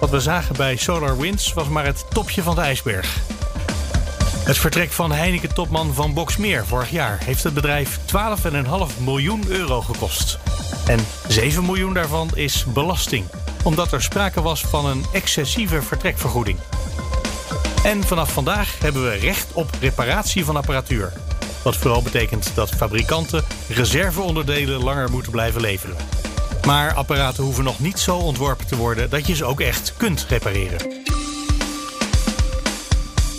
Wat we zagen bij SolarWinds was maar het topje van de ijsberg. Het vertrek van Heineken-topman van Boxmeer vorig jaar heeft het bedrijf 12,5 miljoen euro gekost. En 7 miljoen daarvan is belasting, omdat er sprake was van een excessieve vertrekvergoeding. En vanaf vandaag hebben we recht op reparatie van apparatuur. Wat vooral betekent dat fabrikanten reserveonderdelen langer moeten blijven leveren. Maar apparaten hoeven nog niet zo ontworpen te worden dat je ze ook echt kunt repareren.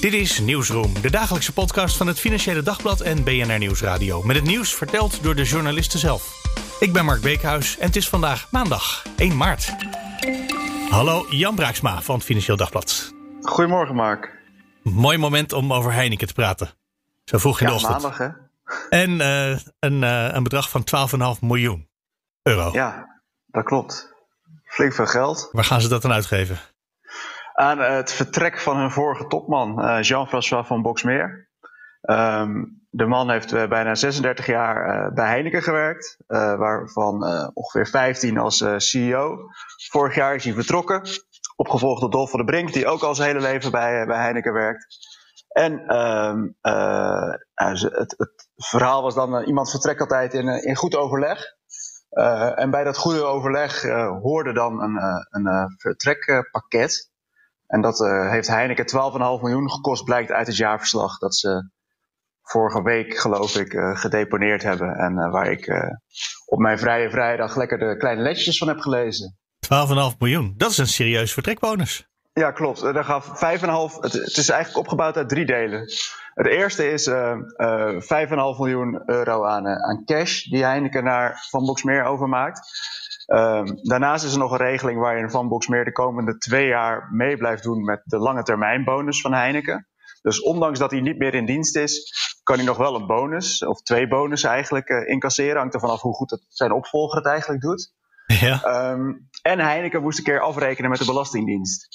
Dit is Nieuwsroom, de dagelijkse podcast van het Financiële Dagblad en BNR Nieuwsradio. Met het nieuws verteld door de journalisten zelf. Ik ben Mark Beekhuis en het is vandaag maandag 1 maart. Hallo Jan Braaksma van het Financieel Dagblad. Goedemorgen Mark. Mooi moment om over Heineken te praten. Zo vroeg in Ja, de ochtend. maandag hè? En eh, een, eh, een bedrag van 12,5 miljoen euro. Ja, dat klopt. Flink veel geld. Waar gaan ze dat dan uitgeven? Aan het vertrek van hun vorige topman, eh, Jean-François van Boxmeer. Ehm, de man heeft eh, bijna 36 jaar eh, bij Heineken gewerkt, waarvan ongeveer 15 als CEO. Vorig jaar is hij vertrokken, opgevolgd door Dolf van der Brink, die ook al zijn hele leven bij, bij Heineken werkt. En ehm, eh, nou, het, het verhaal was dan, iemand vertrekt altijd in, in goed overleg. Eh, en bij dat goede overleg eh, hoorde dan een, eh, een vertrekpakket. En dat heeft Heineken 12,5 miljoen gekost, blijkt uit het jaarverslag dat ze vorige week, geloof ik, gedeponeerd hebben. En waar ik op mijn vrije vrijdag lekker de kleine letjes van heb gelezen. 12,5 miljoen. Dat is een serieus vertrekbonus. Ja, klopt. Daar gaf 5,5. Het, het is eigenlijk opgebouwd uit drie delen. Het eerste is eh eh 5,5 miljoen euro aan, eh, aan cash die Heineken naar Van Boxmeer overmaakt. Ehm, daarnaast is er nog een regeling waarin Van Boxmeer de komende twee jaar mee blijft doen met de lange termijn bonus van Heineken. Dus ondanks dat hij niet meer in dienst is, kan hij nog wel een bonus, of twee bonussen eigenlijk, eh, incasseren. Hangt er vanaf hoe goed het, zijn opvolger het eigenlijk doet. Ja. Ehm, en Heineken moest een keer afrekenen met de Belastingdienst.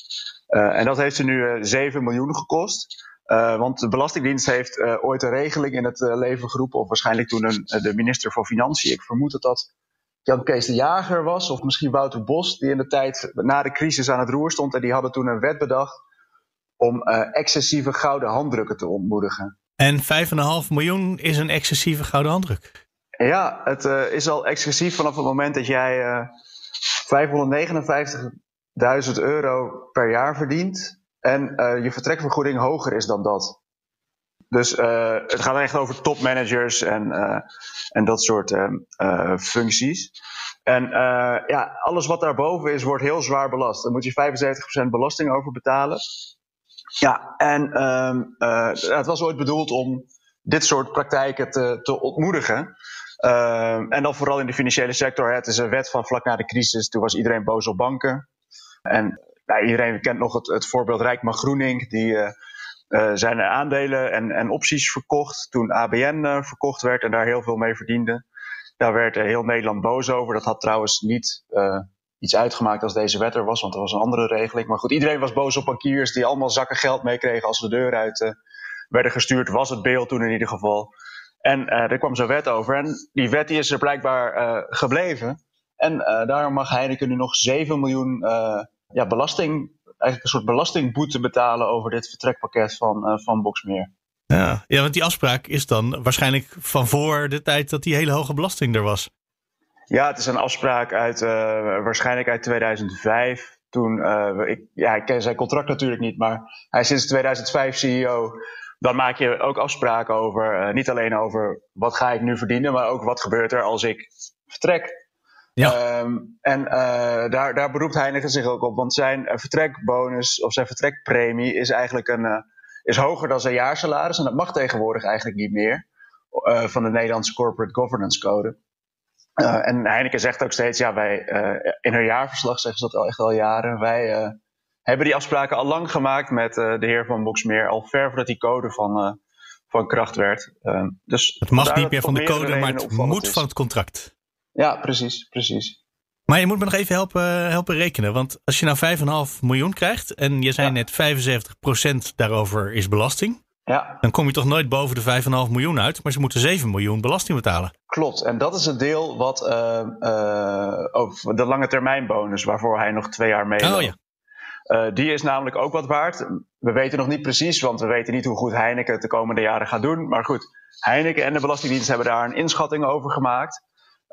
Eh, en dat heeft ze nu eh, 7 miljoen gekost. Eh, want de Belastingdienst heeft eh, ooit een regeling in het eh, leven geroepen, of waarschijnlijk toen een, de minister van Financiën. Ik vermoed dat dat Jan Kees de Jager was, of misschien Wouter Bos, die in de tijd na de crisis aan het roer stond. En die hadden toen een wet bedacht om excessieve gouden handdrukken te ontmoedigen. En 5,5 miljoen is een excessieve gouden handdruk. Ja, het is al excessief vanaf het moment dat jij eh 559.000 euro per jaar verdient en eh, je vertrekvergoeding hoger is dan dat. Dus eh, het gaat echt over topmanagers en, eh, en dat soort eh, functies. En ja, alles wat daarboven is, wordt heel zwaar belast. Daar moet je 75% belasting over betalen. Ja, en ehm, eh, het was ooit bedoeld om dit soort praktijken te, te ontmoedigen. Ehm, en dan vooral in de financiële sector. Het is een wet van vlak na de crisis. Toen was iedereen boos op banken. En iedereen kent nog het, het voorbeeld Rijkman Groening. Die eh, eh, zijn aandelen en, en opties verkocht. Toen ABN eh, verkocht werd en daar heel veel mee verdiende. Daar werd heel Nederland boos over. Dat had trouwens niet iets uitgemaakt als deze wet er was. Want er was een andere regeling. Maar goed, iedereen was boos op bankiers. Die allemaal zakken geld meekregen als ze de deur uit werden gestuurd. Was het beeld toen in ieder geval. En eh, er kwam zo'n wet over. En die wet die is er blijkbaar gebleven. En daarom mag Heineken nu nog 7 miljoen ja, belasting, eigenlijk een soort belastingboete betalen over dit vertrekpakket van, eh van Boxmeer. Ja. ja, want die afspraak is dan waarschijnlijk van voor de tijd dat die hele hoge belasting er was. Ja, het is een afspraak uit eh, waarschijnlijk uit 2005. Toen, eh, ik, ja, ik ken zijn contract natuurlijk niet, maar hij is sinds 2005 CEO. Dan maak je ook afspraken over, eh, niet alleen over wat ga ik nu verdienen, maar ook wat gebeurt er als ik vertrek. Ja. Ehm, en eh, daar, daar beroept Heineken zich ook op, want zijn eh, vertrekbonus of zijn vertrekpremie is eigenlijk een, eh, is hoger dan zijn jaarsalaris. En dat mag tegenwoordig eigenlijk niet meer van de Nederlandse Corporate Governance Code. En Heineken zegt ook steeds, ja, wij, in hun jaarverslag zeggen ze dat al echt al jaren, wij, hebben die afspraken al lang gemaakt met de heer van Boxmeer. Al ver voordat die code van, van kracht werd. dus het mag niet meer van de code, maar het moet van het contract. Ja, precies, precies. Maar je moet me nog even helpen, helpen rekenen. Want als je nou 5,5 miljoen krijgt en je zei net 75% daarover is belasting. Ja. Dan kom je toch nooit boven de 5,5 miljoen uit, maar ze moeten 7 miljoen belasting betalen. Klopt, en dat is het deel wat uh, uh, over de lange termijn bonus, waarvoor hij nog twee jaar mee. Oh ja. Uh, die is namelijk ook wat waard. We weten nog niet precies, want we weten niet hoe goed Heineken het de komende jaren gaat doen. Maar goed, Heineken en de Belastingdienst hebben daar een inschatting over gemaakt.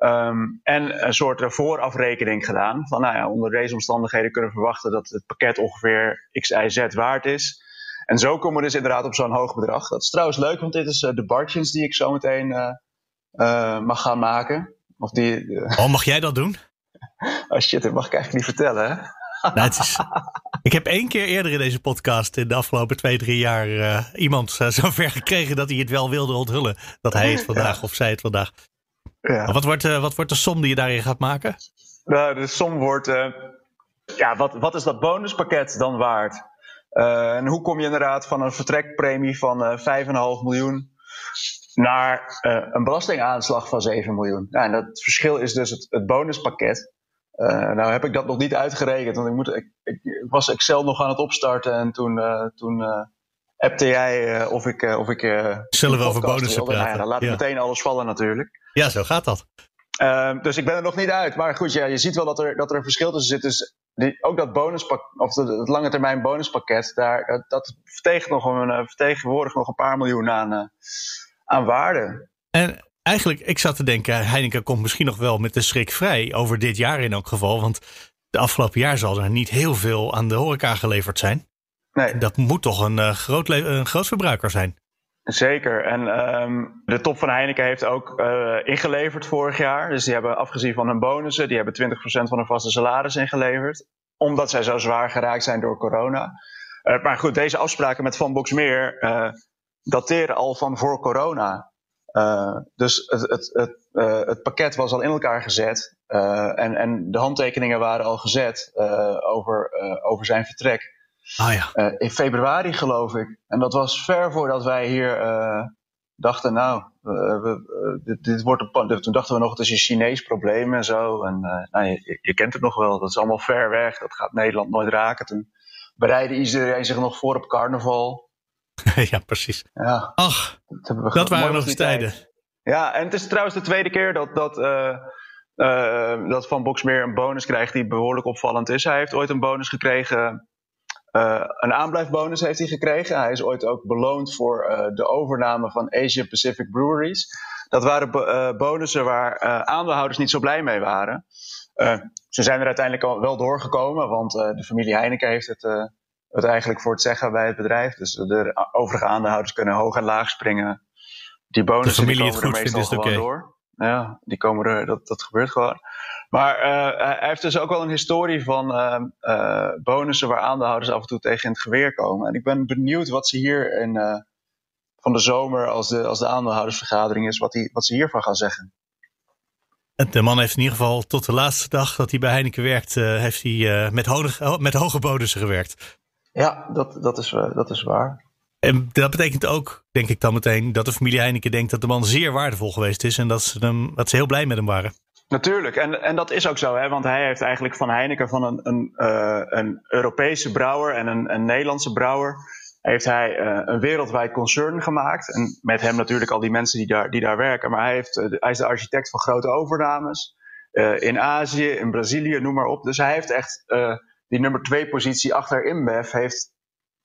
Um, en een soort voorafrekening gedaan. Van nou ja, onder deze omstandigheden kunnen we verwachten dat het pakket ongeveer x, y, z waard is. En zo komen we dus inderdaad op zo'n hoog bedrag. Dat is trouwens leuk, want dit is uh, de bargains die ik zo meteen uh, uh, mag gaan maken. Of die, oh, mag jij dat doen? oh shit, dat mag ik eigenlijk niet vertellen, hè? Nou, het is, ik heb één keer eerder in deze podcast, in de afgelopen twee, drie jaar, iemand zover gekregen dat hij het wel wilde onthullen. Dat hij het vandaag ja. of zij het vandaag. Ja. Wat, wordt, wat wordt de som die je daarin gaat maken? Nou, de som wordt, ja, wat, wat is dat bonuspakket dan waard? Uh, en hoe kom je inderdaad van een vertrekpremie van uh, 5,5 miljoen naar uh, een belastingaanslag van 7 miljoen? Nou, en dat verschil is dus het, het bonuspakket. nou heb ik dat nog niet uitgerekend, want ik, moet, ik, ik, ik was Excel nog aan het opstarten en toen, toen appte jij of ik. of ik Zullen we over bonussen praten? Nou ja, dan laat ik ja. meteen alles vallen natuurlijk. Ja, zo gaat dat. Uh, dus ik ben er nog niet uit. Maar goed, ja, je ziet wel dat er, dat er een verschil tussen zit. Dus die, ook dat bonuspak, of het lange termijn bonuspakket, daar, dat, dat vertegenwoordigt, nog een, vertegenwoordigt nog een paar miljoen aan, aan waarde. En eigenlijk, ik zat te denken, Heineken komt misschien nog wel met de schrik vrij over dit jaar in elk geval. Want de afgelopen jaar zal er niet heel veel aan de horeca geleverd zijn. Nee. Dat moet toch een, uh, groot, een groot verbruiker zijn. Zeker. En um, de top van Heineken heeft ook uh, ingeleverd vorig jaar. Dus die hebben afgezien van hun bonussen, die hebben 20% van hun vaste salaris ingeleverd. Omdat zij zo zwaar geraakt zijn door corona. Uh, maar goed, deze afspraken met Van Boxmeer dateren al van voor corona. dus het, het, het, het, pakket was al in elkaar gezet. en, en de handtekeningen waren al gezet over, over zijn vertrek. Ah, ja. Uh, in februari geloof ik. En dat was ver voordat wij hier uh, dachten, nou, we, dit, dit, wordt een Toen dachten we nog, het is een Chinees probleem en zo. En nou, je, je, kent het nog wel, dat is allemaal ver weg. Dat gaat Nederland nooit raken. Toen bereidde iedereen zich nog voor op carnaval. ja, precies. Ja. Ach, dat, dat waren nog eens tijden. Ja, en het is trouwens de tweede keer dat, dat, dat Van Boxmeer een bonus krijgt die behoorlijk opvallend is. Hij heeft ooit een bonus gekregen uh, een aanblijfbonus heeft hij gekregen. Hij is ooit ook beloond voor uh, de overname van Asia Pacific Breweries. Dat waren uh, bonussen waar aandeelhouders niet zo blij mee waren. ze zijn er uiteindelijk al wel doorgekomen, want de familie Heineken heeft het, het eigenlijk voor het zeggen bij het bedrijf. Dus de overige aandeelhouders kunnen hoog en laag springen. Die bonussen die komen er meestal gewoon door. Ja, die komen er, dat, dat gebeurt gewoon. Maar uh, hij heeft dus ook wel een historie van uh, bonussen waar aandeelhouders af en toe tegen in het geweer komen. En ik ben benieuwd wat ze hier in, van de zomer, als de, als de aandeelhoudersvergadering is, wat, die, wat ze hiervan gaan zeggen. De man heeft in ieder geval tot de laatste dag dat hij bij Heineken werkt, heeft hij met, hoge, met hoge bonussen gewerkt. Ja, dat, dat, is, dat is waar. En dat betekent ook, denk ik dan meteen, dat de familie Heineken denkt dat de man zeer waardevol geweest is en dat ze, hem, dat ze heel blij met hem waren. Natuurlijk, en, en dat is ook zo, hè? want hij heeft eigenlijk van Heineken, van een, een, uh, een Europese brouwer en een, een Nederlandse brouwer, heeft hij uh, een wereldwijd concern gemaakt. En met hem natuurlijk al die mensen die daar, die daar werken. Maar hij, heeft, uh, hij is de architect van grote overnames in Azië, in Brazilië, noem maar op. Dus hij heeft echt die nummer twee positie achter InBev, heeft,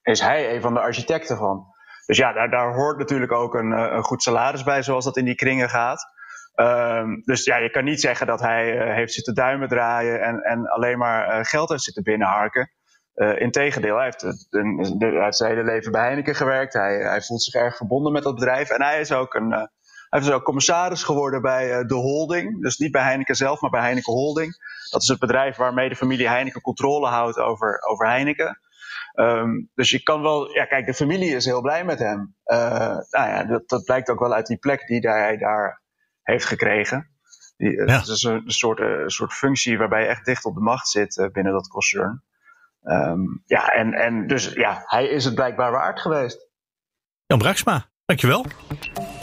is hij een van de architecten van. Dus ja, daar, daar hoort natuurlijk ook een, een goed salaris bij, zoals dat in die kringen gaat. Um, dus ja, je kan niet zeggen dat hij uh, heeft zitten duimen draaien en, en alleen maar uh, geld heeft zitten binnenharken. Uh, Integendeel, hij heeft, zijn hele leven bij Heineken gewerkt. Hij, hij voelt zich erg verbonden met dat bedrijf. En hij is ook, een, hij is ook commissaris geworden bij de holding. Dus niet bij Heineken zelf, maar bij Heineken Holding. Dat is het bedrijf waarmee de familie Heineken controle houdt over, over Heineken. Um, dus je kan wel, ja, kijk, de familie is heel blij met hem. nou ja, dat, dat blijkt ook wel uit die plek die hij daar heeft gekregen. Die, Ja. Het is een soort, uh, soort functie waarbij je echt dicht op de macht zit uh, binnen dat concern. Ehm, ja, en, en dus ja, hij is het blijkbaar waard geweest. Jan Braksma, dankjewel.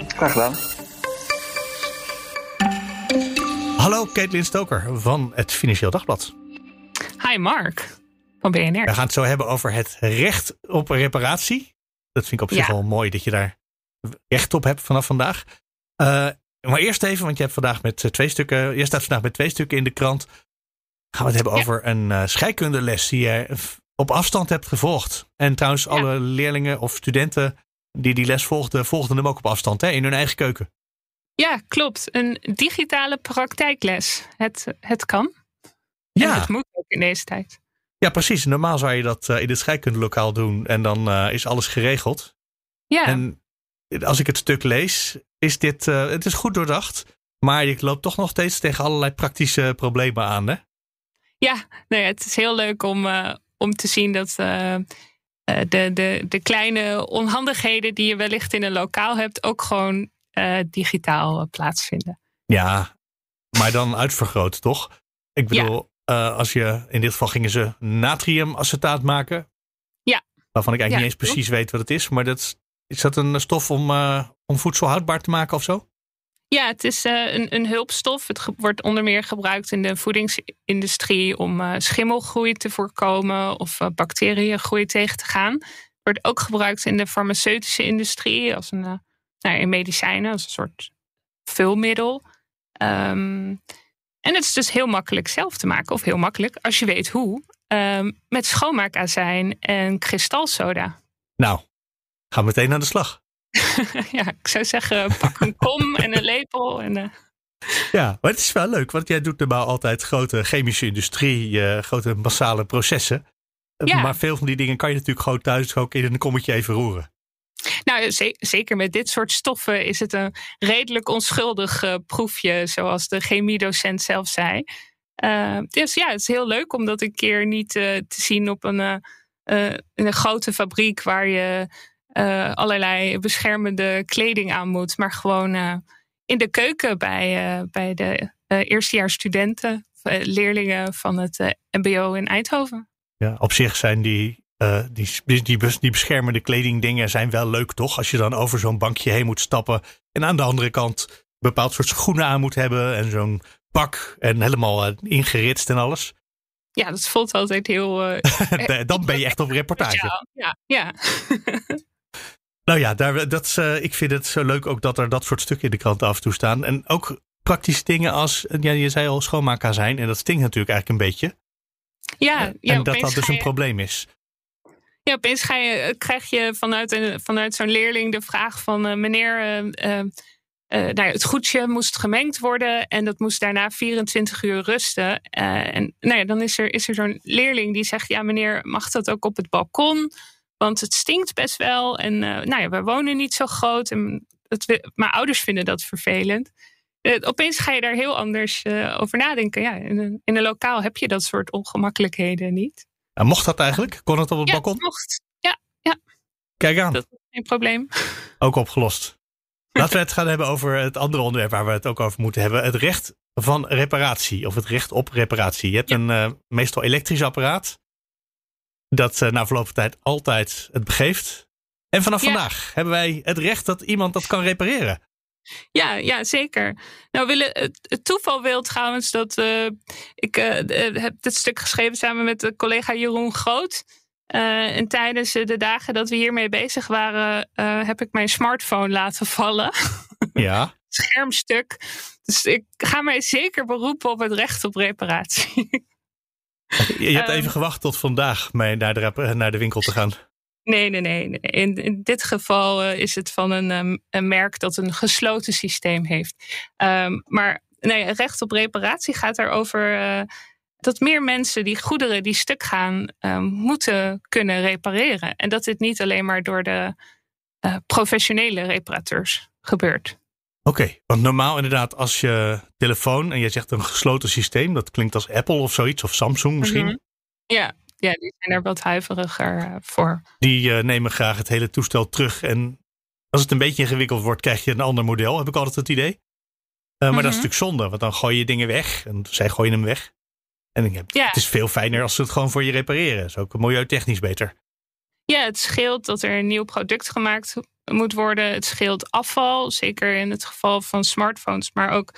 Graag gedaan. Hallo, Caitlin Stoker van het Financieel Dagblad. Hi Mark van BNR. We gaan het zo hebben over het recht op reparatie. Dat vind ik op zich wel mooi dat je daar recht op hebt vanaf vandaag. Uh, maar eerst even, want je hebt vandaag met twee stukken. Je staat vandaag met twee stukken in de krant. Gaan we het hebben over een uh, scheikundeles die je op afstand hebt gevolgd. En trouwens, alle leerlingen of studenten die die les volgden, volgden hem ook op afstand hè, in hun eigen keuken. Ja, klopt. Een digitale praktijkles. Het, het kan. Ja. En het moet ook in deze tijd. Ja, precies. Normaal zou je dat in het scheikundelokaal doen en dan uh, is alles geregeld. Ja. En als ik het stuk lees, is dit, uh, het is goed doordacht. Maar ik loop toch nog steeds tegen allerlei praktische problemen aan, hè? Ja, nou ja, het is heel leuk om, om te zien dat de, de, de kleine onhandigheden die je wellicht in een lokaal hebt, ook gewoon digitaal plaatsvinden. Ja, maar dan uitvergroot, toch? Ik bedoel, ja. als je, in dit geval gingen ze natriumacetaat maken. Ja. Waarvan ik eigenlijk ja, niet eens precies weet wat het is. Maar dat, is dat een stof om, uh, om voedsel houdbaar te maken of zo? Ja, het is uh, een, een hulpstof. Het wordt onder meer gebruikt in de voedingsindustrie om schimmelgroei te voorkomen of bacteriëngroei tegen te gaan. Het wordt ook gebruikt in de farmaceutische industrie als een, nou, in medicijnen als een soort vulmiddel. Um, en het is dus heel makkelijk zelf te maken, of heel makkelijk als je weet hoe, um, met schoonmaakazijn en kristalsoda. Nou, ga meteen aan de slag. ja, ik zou zeggen, pak een kom en een lepel. En, uh... Ja, maar het is wel leuk, want jij doet normaal altijd grote chemische industrie, uh, grote massale processen. Ja. Maar veel van die dingen kan je natuurlijk gewoon thuis ook in een kommetje even roeren. Nou, zeker met dit soort stoffen is het een redelijk onschuldig uh, proefje, zoals de chemiedocent zelf zei. Uh, dus ja, het is heel leuk om dat een keer niet uh, te zien op een, een grote fabriek waar je allerlei beschermende kleding aan moet, maar gewoon in de keuken bij, bij de eerstejaarsstudenten, leerlingen van het MBO in Eindhoven. Ja, op zich zijn die die, die, die beschermende kledingdingen zijn wel leuk, toch? Als je dan over zo'n bankje heen moet stappen. En aan de andere kant een bepaald soort schoenen aan moet hebben. En zo'n pak. En helemaal ingeritst en alles. Ja, dat voelt altijd heel. Dan ben je echt op reportage. Ja, ja. nou ja, daar, dat, ik vind het zo leuk ook dat er dat soort stukken in de krant af en toe staan. En ook praktische dingen als. Ja, je zei al schoonmaakazijn. En dat stinkt natuurlijk eigenlijk een beetje. Ja, ja en dat dat dus een probleem is. Ja, opeens ga je, krijg je vanuit, een, vanuit zo'n leerling de vraag van uh, meneer, uh, uh, nou ja, het goedje moest gemengd worden en dat moest daarna 24 uur rusten. en nou ja, dan is er, is er zo'n leerling die zegt, ja meneer, mag dat ook op het balkon? Want het stinkt best wel en nou ja, we wonen niet zo groot en het, mijn ouders vinden dat vervelend. opeens ga je daar heel anders over nadenken. Ja, in een, in een lokaal heb je dat soort ongemakkelijkheden niet. En mocht dat eigenlijk? Kon het op het ja, balkon? mocht. Ja, ja. Kijk aan. Dat is geen probleem. Ook opgelost. Laten we het gaan hebben over het andere onderwerp waar we het ook over moeten hebben. Het recht van reparatie of het recht op reparatie. Je hebt Ja. een uh, meestal elektrisch apparaat dat uh, na verloop van tijd altijd het begeeft. En vanaf Ja. vandaag hebben wij het recht dat iemand dat kan repareren. Ja, ja, zeker. Nou, willen, het, het toeval wil trouwens dat uh, ik uh, heb dit stuk geschreven samen met de collega Jeroen Groot. Uh, en tijdens de dagen dat we hiermee bezig waren, heb ik mijn smartphone laten vallen. Ja. Schermstuk. Dus ik ga mij zeker beroepen op het recht op reparatie. Je hebt Um, even gewacht tot vandaag mee naar de, naar de winkel te gaan. Nee, nee, nee. nee. In, in dit geval uh, is het van een, um, een, merk dat een gesloten systeem heeft. Um, maar nee, recht op reparatie gaat erover uh, dat meer mensen die goederen die stuk gaan, moeten kunnen repareren. En dat dit niet alleen maar door de uh, professionele reparateurs gebeurt. Oké, okay, want normaal inderdaad als je telefoon en je zegt een gesloten systeem, dat klinkt als Apple of zoiets, of Samsung misschien. Mm -hmm. Ja, ja, die zijn er wat huiveriger uh, voor. Die uh, nemen graag het hele toestel terug. En als het een beetje ingewikkeld wordt, krijg je een ander model, heb ik altijd het idee. Uh, maar mm -hmm. dat is natuurlijk zonde, want dan gooi je dingen weg en zij gooien hem weg. En ik heb, Ja. het is veel fijner als ze het gewoon voor je repareren. Dat is ook milieutechnisch beter. Ja, het scheelt dat er een nieuw product gemaakt moet worden. Het scheelt afval, zeker in het geval van smartphones, maar ook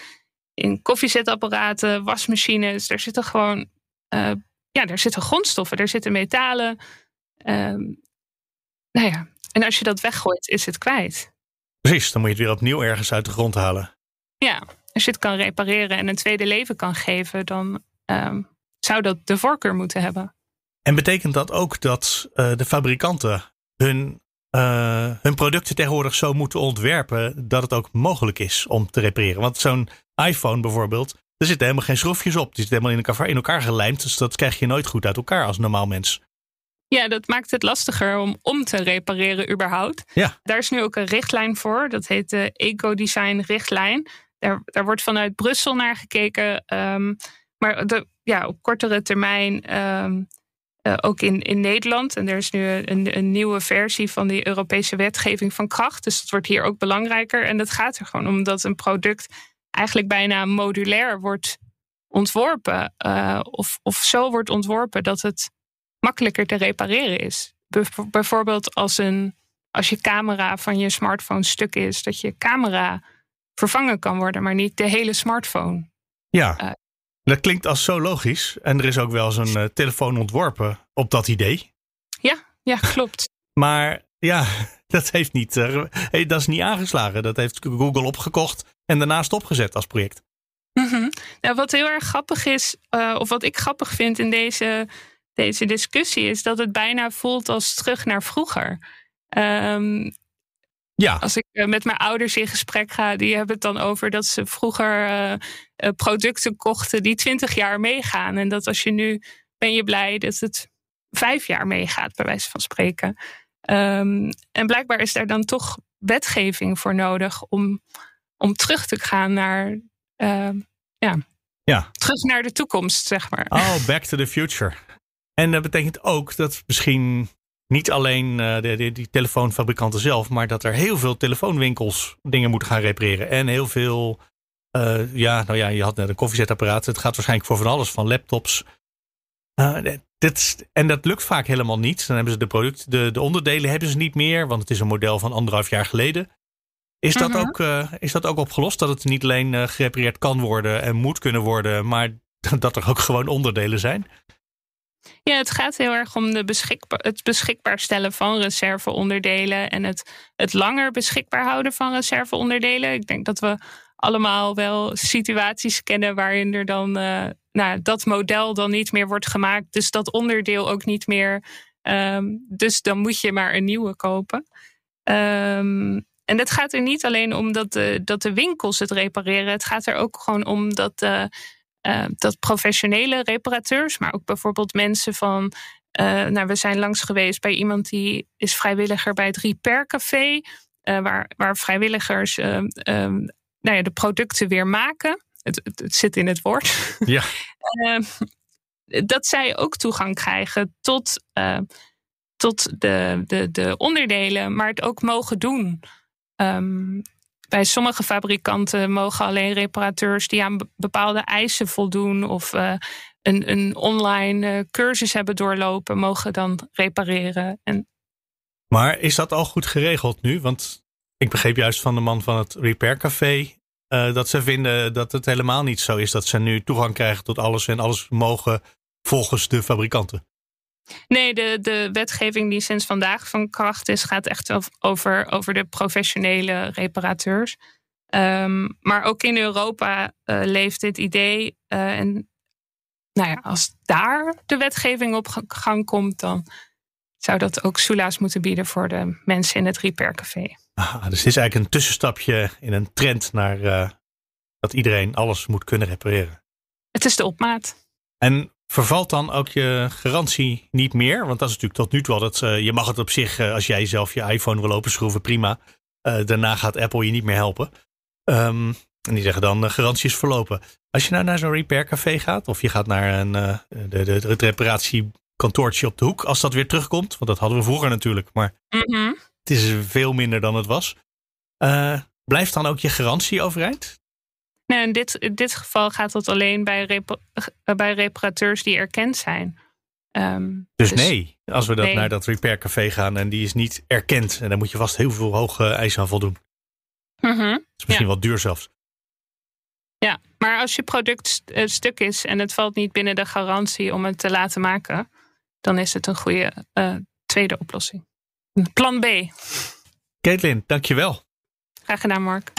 in koffiezetapparaten, wasmachines. Er zitten gewoon, eh, ja, er zitten grondstoffen, er zitten metalen. Ehm, nou ja, en als je dat weggooit, is het kwijt. Precies, dan moet je het weer opnieuw ergens uit de grond halen. Ja, als je het kan repareren en een tweede leven kan geven, dan ehm, zou dat de voorkeur moeten hebben. En betekent dat ook dat eh, de fabrikanten hun, eh, hun producten tegenwoordig zo moeten ontwerpen dat het ook mogelijk is om te repareren? Want zo'n iPhone bijvoorbeeld, er zitten helemaal geen schroefjes op. Die zit helemaal in elkaar, in elkaar gelijmd. Dus dat krijg je nooit goed uit elkaar als normaal mens. Ja, dat maakt het lastiger om, om te repareren überhaupt. Ja. Daar is nu ook een richtlijn voor. Dat heet de Ecodesign richtlijn. Daar, daar wordt vanuit Brussel naar gekeken. ehm, maar de, ja, op kortere termijn ehm, eh, ook in, in Nederland. En er is nu een, een nieuwe versie van die Europese wetgeving van kracht. Dus dat wordt hier ook belangrijker. En dat gaat er gewoon om dat een product eigenlijk bijna modulair wordt ontworpen. eh, of, of zo wordt ontworpen dat het makkelijker te repareren is. Bijv- Bijvoorbeeld als, een, als je camera van je smartphone stuk is, dat je camera vervangen kan worden, maar niet de hele smartphone. Ja, Eh. Dat klinkt als zo logisch. En er is ook wel eens een eh, telefoon ontworpen op dat idee. Ja, klopt. Maar ja, dat, heeft niet, eh, hey, dat is niet aangeslagen. Dat heeft Google opgekocht en daarnaast opgezet als project. Mhm. nou, wat heel erg grappig is, eh, of wat ik grappig vind in deze, deze discussie, is dat het bijna voelt als terug naar vroeger. Ehm, Ja, als ik eh, met mijn ouders in gesprek ga, die hebben het dan over dat ze vroeger eh, eh, producten kochten die twintig jaar meegaan. En dat als je nu ben je blij dat het vijf jaar meegaat, bij wijze van spreken. Ehm, en blijkbaar is daar dan toch wetgeving voor nodig om, om terug te gaan naar, ehm, ja, Ja. terug naar de toekomst, zeg maar. Oh, back to the future. En dat betekent ook dat misschien niet alleen eh, de, de- die telefoonfabrikanten zelf, maar dat er heel veel telefoonwinkels dingen moeten gaan repareren. En heel veel, eh, ja, nou ja, je had net een koffiezetapparaat. Het gaat waarschijnlijk voor van alles, van laptops. Eh, dit, en dat lukt vaak helemaal niet. Dan hebben ze de product, de, de onderdelen hebben ze niet meer, want het is een model van anderhalf jaar geleden. Is dat, Mhm. ook, is dat ook opgelost? Dat het niet alleen gerepareerd kan worden en moet kunnen worden, maar dat er ook gewoon onderdelen zijn? Ja, het gaat heel erg om de het beschikbaar stellen van reserveonderdelen en het, het langer beschikbaar houden van reserveonderdelen. Ik denk dat we allemaal wel situaties kennen waarin er dan eh, nou, dat model dan niet meer wordt gemaakt, dus dat onderdeel ook niet meer. Ehm, dus dan moet je maar een nieuwe kopen. Ehm, en het gaat er niet alleen om dat de, dat de winkels het repareren. Het gaat er ook gewoon om dat, eh, eh, dat professionele reparateurs, maar ook bijvoorbeeld mensen van. eh, nou, we zijn langs geweest bij iemand die is vrijwilliger bij het Repair Café, eh, waar, waar vrijwilligers nou ja, de producten weer maken. Het, het, het zit in het woord. Ja. Ehm, dat zij ook toegang krijgen tot, tot de, de, de onderdelen, maar het ook mogen doen. Ehm, bij sommige fabrikanten mogen alleen reparateurs die aan be- bepaalde eisen voldoen of eh, een, een online eh, cursus hebben doorlopen, mogen dan repareren. En Maar is dat al goed geregeld nu? Want ik begreep juist van de man van het Repair Café eh, dat ze vinden dat het helemaal niet zo is dat ze nu toegang krijgen tot alles en alles mogen volgens de fabrikanten. Nee, de, de wetgeving die sinds vandaag van kracht is, gaat echt ov- over, over de professionele reparateurs. Ehm, maar ook in Europa eh, leeft dit idee. eh, en nou ja, als daar de wetgeving op ga- gang komt, dan zou dat ook soelaas moeten bieden voor de mensen in het repaircafé. Ah, dus dit is eigenlijk een tussenstapje in een trend naar eh, dat iedereen alles moet kunnen repareren. Het is de opmaat. En vervalt dan ook je garantie niet meer? Want dat is natuurlijk tot nu toe al dat eh, je mag het op zich, eh, als jij zelf je iPhone wil openschroeven, prima. Eh, daarna gaat Apple je niet meer helpen. Ehm, en die zeggen dan, de garantie is verlopen. Als je nou naar zo'n repaircafé gaat, of je gaat naar een, de, de, het reparatiekantoortje op de hoek, als dat weer terugkomt, want dat hadden we vroeger natuurlijk, maar Mhm. het is veel minder dan het was. Blijft dan ook je garantie overeind? In, dit, in dit geval gaat dat alleen bij, bij reparateurs die erkend zijn. Ehm, dus, dus, nee, als we dat naar dat repaircafé gaan en die is niet erkend. En dan moet je vast heel veel hoge eisen aan voldoen. Mm -hmm. Dat is misschien wel duur zelfs. Ja, maar als je product uh, stuk is en het valt niet binnen de garantie om het te laten maken, dan is het een goede uh, tweede oplossing. Plan B. Caitlin, dankjewel. Graag gedaan, Mark.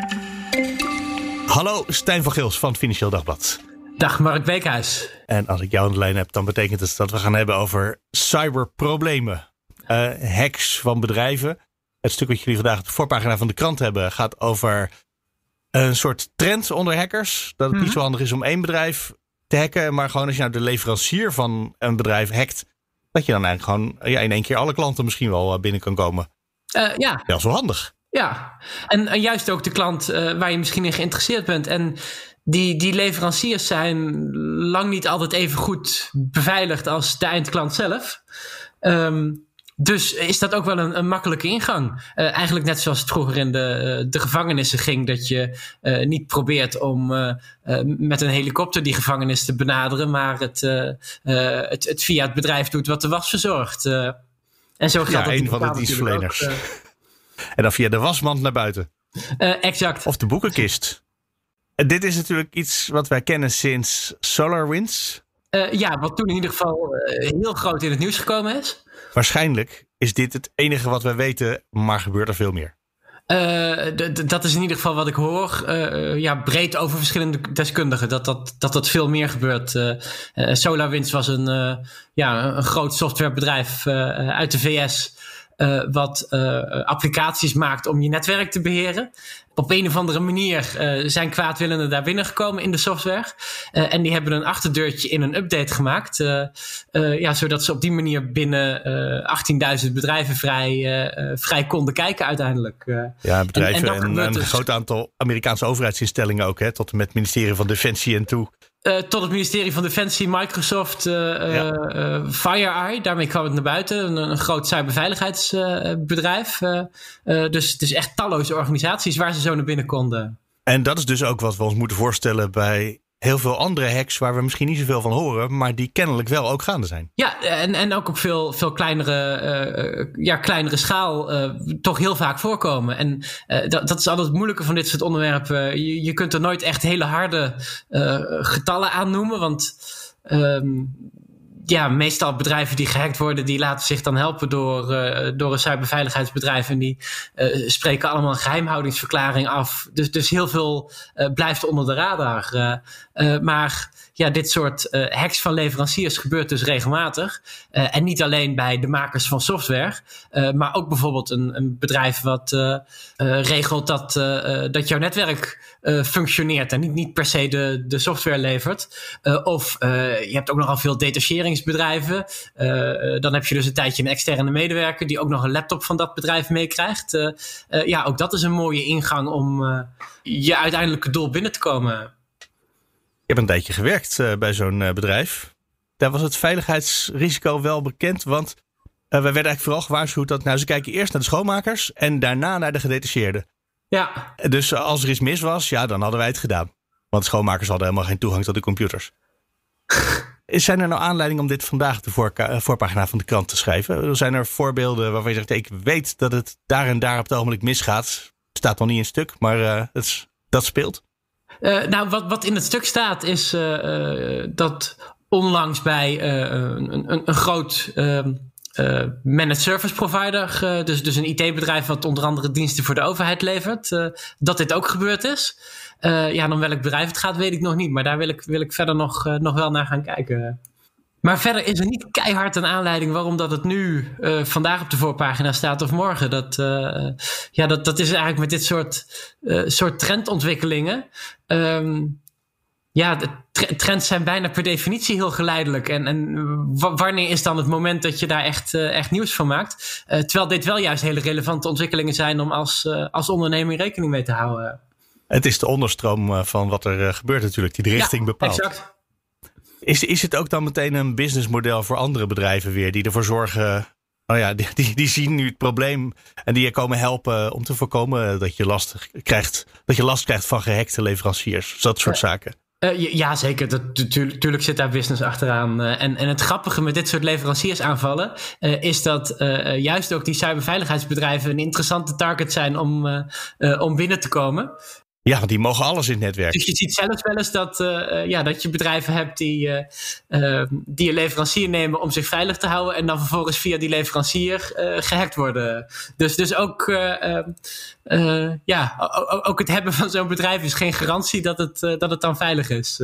Hallo, Stijn van Gils van het Financieel Dagblad. Dag Mark Beekhuis. En als ik jou aan de lijn heb, dan betekent het dat we gaan hebben over cyberproblemen. Uh, hacks van bedrijven. Het stuk wat jullie vandaag op de voorpagina van de krant hebben gaat over een soort trend onder hackers. Dat het niet zo mhm. handig is om één bedrijf te hacken. Maar gewoon als je nou de leverancier van een bedrijf hackt. Dat je dan eigenlijk gewoon ja, in één keer alle klanten misschien wel eh, binnen kan komen. Uh, ja. Dat is wel handig. Ja, en, en juist ook de klant waar je misschien in geïnteresseerd bent. En die, die leveranciers zijn lang niet altijd even goed beveiligd als de eindklant zelf. Um, dus is dat ook wel een, een makkelijke ingang. Uh, eigenlijk net zoals het vroeger in de, uh, de gevangenissen ging, dat je uh, niet probeert om met een helikopter die gevangenis te benaderen, maar het, het, het, via het bedrijf doet wat de was verzorgt. en zo geldt ja, een van de dienstverleners. En dan via de wasmand naar buiten. exact. Of de boekenkist. Dit is natuurlijk iets wat wij kennen sinds SolarWinds. Uh, ja, wat toen in ieder geval uh, heel groot in het nieuws gekomen is. Waarschijnlijk is dit het enige wat wij weten, maar gebeurt er veel meer. Dat is in ieder geval wat ik hoor. ja, breed over verschillende deskundigen. Dat dat, dat, dat veel meer gebeurt. SolarWinds was een, ja, een groot softwarebedrijf uit de VS. wat applicaties maakt om je netwerk te beheren op een of andere manier uh, zijn kwaadwillenden daar binnengekomen in de software. En die hebben een achterdeurtje in een update gemaakt. Ja, zodat ze op die manier binnen 18.000 bedrijven vrij, vrij konden kijken uiteindelijk. ja, bedrijven en, en, een dus- groot aantal Amerikaanse overheidsinstellingen ook. Hè, tot en met het ministerie van Defensie en toe. Uh, tot het ministerie van Defensie, Microsoft, uh, ja. uh, FireEye. Daarmee kwam het naar buiten. Een, een groot cyberveiligheidsbedrijf. dus het is echt talloze organisaties waar ze zo naar binnen konden. En dat is dus ook wat we ons moeten voorstellen bij heel veel andere hacks waar we misschien niet zoveel van horen, maar die kennelijk wel ook gaande zijn. Ja, en, en ook op veel, veel kleinere, uh, ja, kleinere schaal uh, toch heel vaak voorkomen. En uh, dat, dat is altijd het moeilijke van dit soort onderwerpen. Je, je kunt er nooit echt hele harde getallen aan noemen, want um, ja, meestal bedrijven die gehackt worden, die laten zich dan helpen door, uh, door een cyberveiligheidsbedrijf. En die uh, spreken allemaal een geheimhoudingsverklaring af. Dus, dus heel veel uh, blijft onder de radar. maar ja, dit soort hacks van leveranciers gebeurt dus regelmatig. en niet alleen bij de makers van software, maar ook bijvoorbeeld een, een bedrijf wat regelt dat, dat jouw netwerk functioneert en niet, niet per se de, de software levert. of je hebt ook nogal veel detachering bedrijven. Uh, dan heb je dus een tijdje een externe medewerker die ook nog een laptop van dat bedrijf meekrijgt. Ja, ook dat is een mooie ingang om je uiteindelijke doel binnen te komen. Ik heb een tijdje gewerkt bij zo'n bedrijf. Daar was het veiligheidsrisico wel bekend, want wij werden eigenlijk vooral gewaarschuwd dat nou, ze kijken eerst naar de schoonmakers en daarna naar de gedetacheerden. Ja. Dus als er iets mis was, ja, dan hadden wij het gedaan. Want schoonmakers hadden helemaal geen toegang tot de computers. Zijn er nou aanleiding om dit vandaag de eh, voorpagina van de krant te schrijven? Zijn er voorbeelden waarvan je zegt, ik weet dat het daar en daar op het ogenblik misgaat? Staat nog niet in stuk, maar uh, het, dat speelt. Uh, nou, wat, wat in het stuk staat is uh, dat onlangs bij een, een, een, groot ehm, managed service provider, dus, dus een IT-bedrijf wat onder andere diensten voor de overheid levert, dat dit ook gebeurd is. Ja, dan welk bedrijf het gaat, weet ik nog niet. Maar daar wil ik, wil ik verder nog, nog wel naar gaan kijken. Maar verder is er niet keihard een aanleiding waarom dat het nu uh, vandaag op de voorpagina staat of morgen. Dat, ja, dat, dat is eigenlijk met dit soort, soort trendontwikkelingen. Um, ja, de trends zijn bijna per definitie heel geleidelijk. En, en wanneer is dan het moment dat je daar echt, echt nieuws van maakt? terwijl dit wel juist hele relevante ontwikkelingen zijn om als, als onderneming rekening mee te houden. Het is de onderstroom eh, van wat er eh, gebeurt natuurlijk, die de richting ja, bepaalt. Exact. Is, is het ook dan meteen een businessmodel voor andere bedrijven weer, die ervoor zorgen nou ja, die, die, die, zien nu het probleem en die je komen helpen om te voorkomen dat je last krijgt, dat je last krijgt van gehackte leveranciers. Dat soort zaken. Uh, ja, zeker. Natuurlijk zit daar business achteraan. Uh, en, en het grappige met dit soort leveranciersaanvallen uh, is dat juist ook die cyberveiligheidsbedrijven een interessante target zijn om, om binnen te komen. Ja, want die mogen alles in het netwerk. Dus je ziet zelfs wel eens dat, uh, ja, dat je bedrijven hebt die, uh, uh, die een leverancier nemen om zich veilig te houden. En dan vervolgens via die leverancier gehackt worden. Dus, dus ook, ja, ook het hebben van zo'n bedrijf is geen garantie dat het, dat het dan veilig is.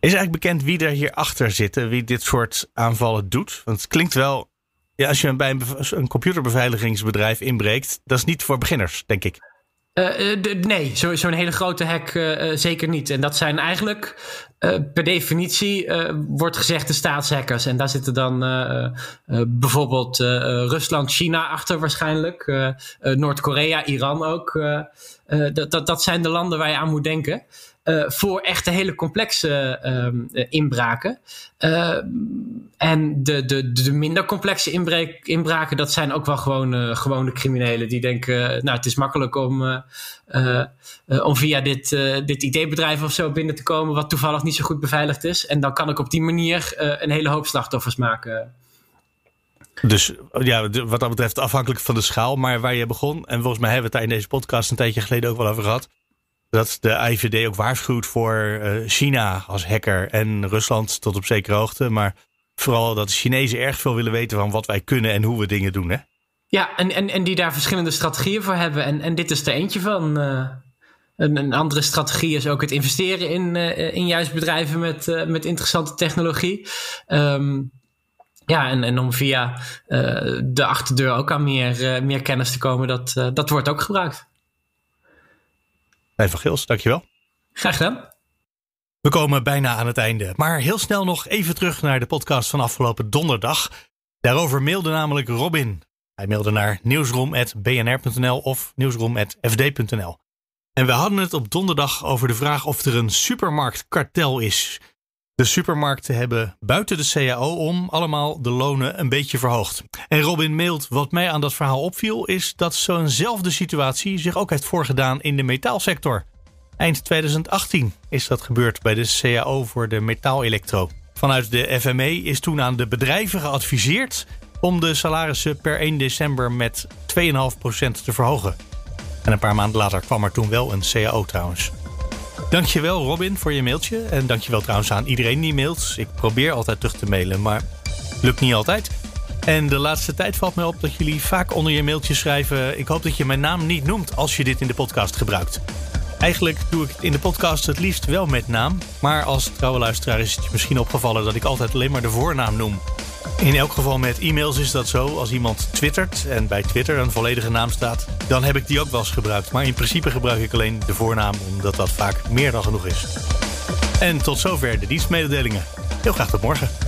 Is eigenlijk bekend wie er hierachter zit, wie dit soort aanvallen doet? Want het klinkt wel, ja, als je bij een, een computerbeveiligingsbedrijf inbreekt, dat is niet voor beginners, denk ik. Uh, nee, zo'n zo hele grote hack uh, zeker niet. En dat zijn eigenlijk per definitie wordt gezegd de staatshackers. En daar zitten dan bijvoorbeeld Rusland, China achter waarschijnlijk. Noord-Korea, Iran ook. dat, dat, dat zijn de landen waar je aan moet denken. Uh, voor echte hele complexe uh, inbraken. Uh, en de, de, de minder complexe inbreek, inbraken, dat zijn ook wel gewoon de criminelen die denken, nou het is makkelijk om, om via dit, dit ID-bedrijf of zo binnen te komen, wat toevallig niet zo goed beveiligd is. En dan kan ik op die manier een hele hoop slachtoffers maken. Dus ja, wat dat betreft afhankelijk van de schaal, maar waar je begon, en volgens mij hebben we het daar in deze podcast een tijdje geleden ook wel over gehad dat de IVD ook waarschuwt voor uh, China als hacker en Rusland tot op zekere hoogte. Maar vooral dat de Chinezen erg veel willen weten van wat wij kunnen en hoe we dingen doen. Hè? Ja, en, en, en die daar verschillende strategieën voor hebben. En, en dit is er eentje van. Uh, een, andere strategie is ook het investeren in, uh, in juist bedrijven met, met interessante technologie. Um, ja, en, en om via de achterdeur ook aan meer, meer kennis te komen, dat, dat wordt ook gebruikt. Nee, van Gils, dankjewel. Graag gedaan. We komen bijna aan het einde. Maar heel snel nog even terug naar de podcast van afgelopen donderdag. Daarover mailde namelijk Robin. Hij mailde naar nieuwsroom.bnr.nl of nieuwsroom.fd.nl. En we hadden het op donderdag over de vraag of er een supermarktkartel is. De supermarkten hebben buiten de CAO om allemaal de lonen een beetje verhoogd. En Robin mailt, wat mij aan dat verhaal opviel, is dat zo'nzelfde situatie zich ook heeft voorgedaan in de metaalsector. Eind 2018 is dat gebeurd bij de CAO voor de metaalelektro. Vanuit de FME is toen aan de bedrijven geadviseerd om de salarissen per 1 december met 2,5% te verhogen. En een paar maanden later kwam er toen wel een CAO trouwens. Dankjewel Robin voor je mailtje. En dankjewel trouwens aan iedereen die mailt. Ik probeer altijd terug te mailen, maar lukt niet altijd. En de laatste tijd valt mij op dat jullie vaak onder je mailtje schrijven... ik hoop dat je mijn naam niet noemt als je dit in de podcast gebruikt. Eigenlijk doe ik het in de podcast het liefst wel met naam. Maar als trouwe luisteraar is het je misschien opgevallen dat ik altijd alleen maar de voornaam noem. In elk geval met e-mails is dat zo. Als iemand twittert en bij Twitter een volledige naam staat, dan heb ik die ook wel eens gebruikt. Maar in principe gebruik ik alleen de voornaam, omdat dat vaak meer dan genoeg is. En tot zover de dienstmededelingen. Heel graag tot morgen.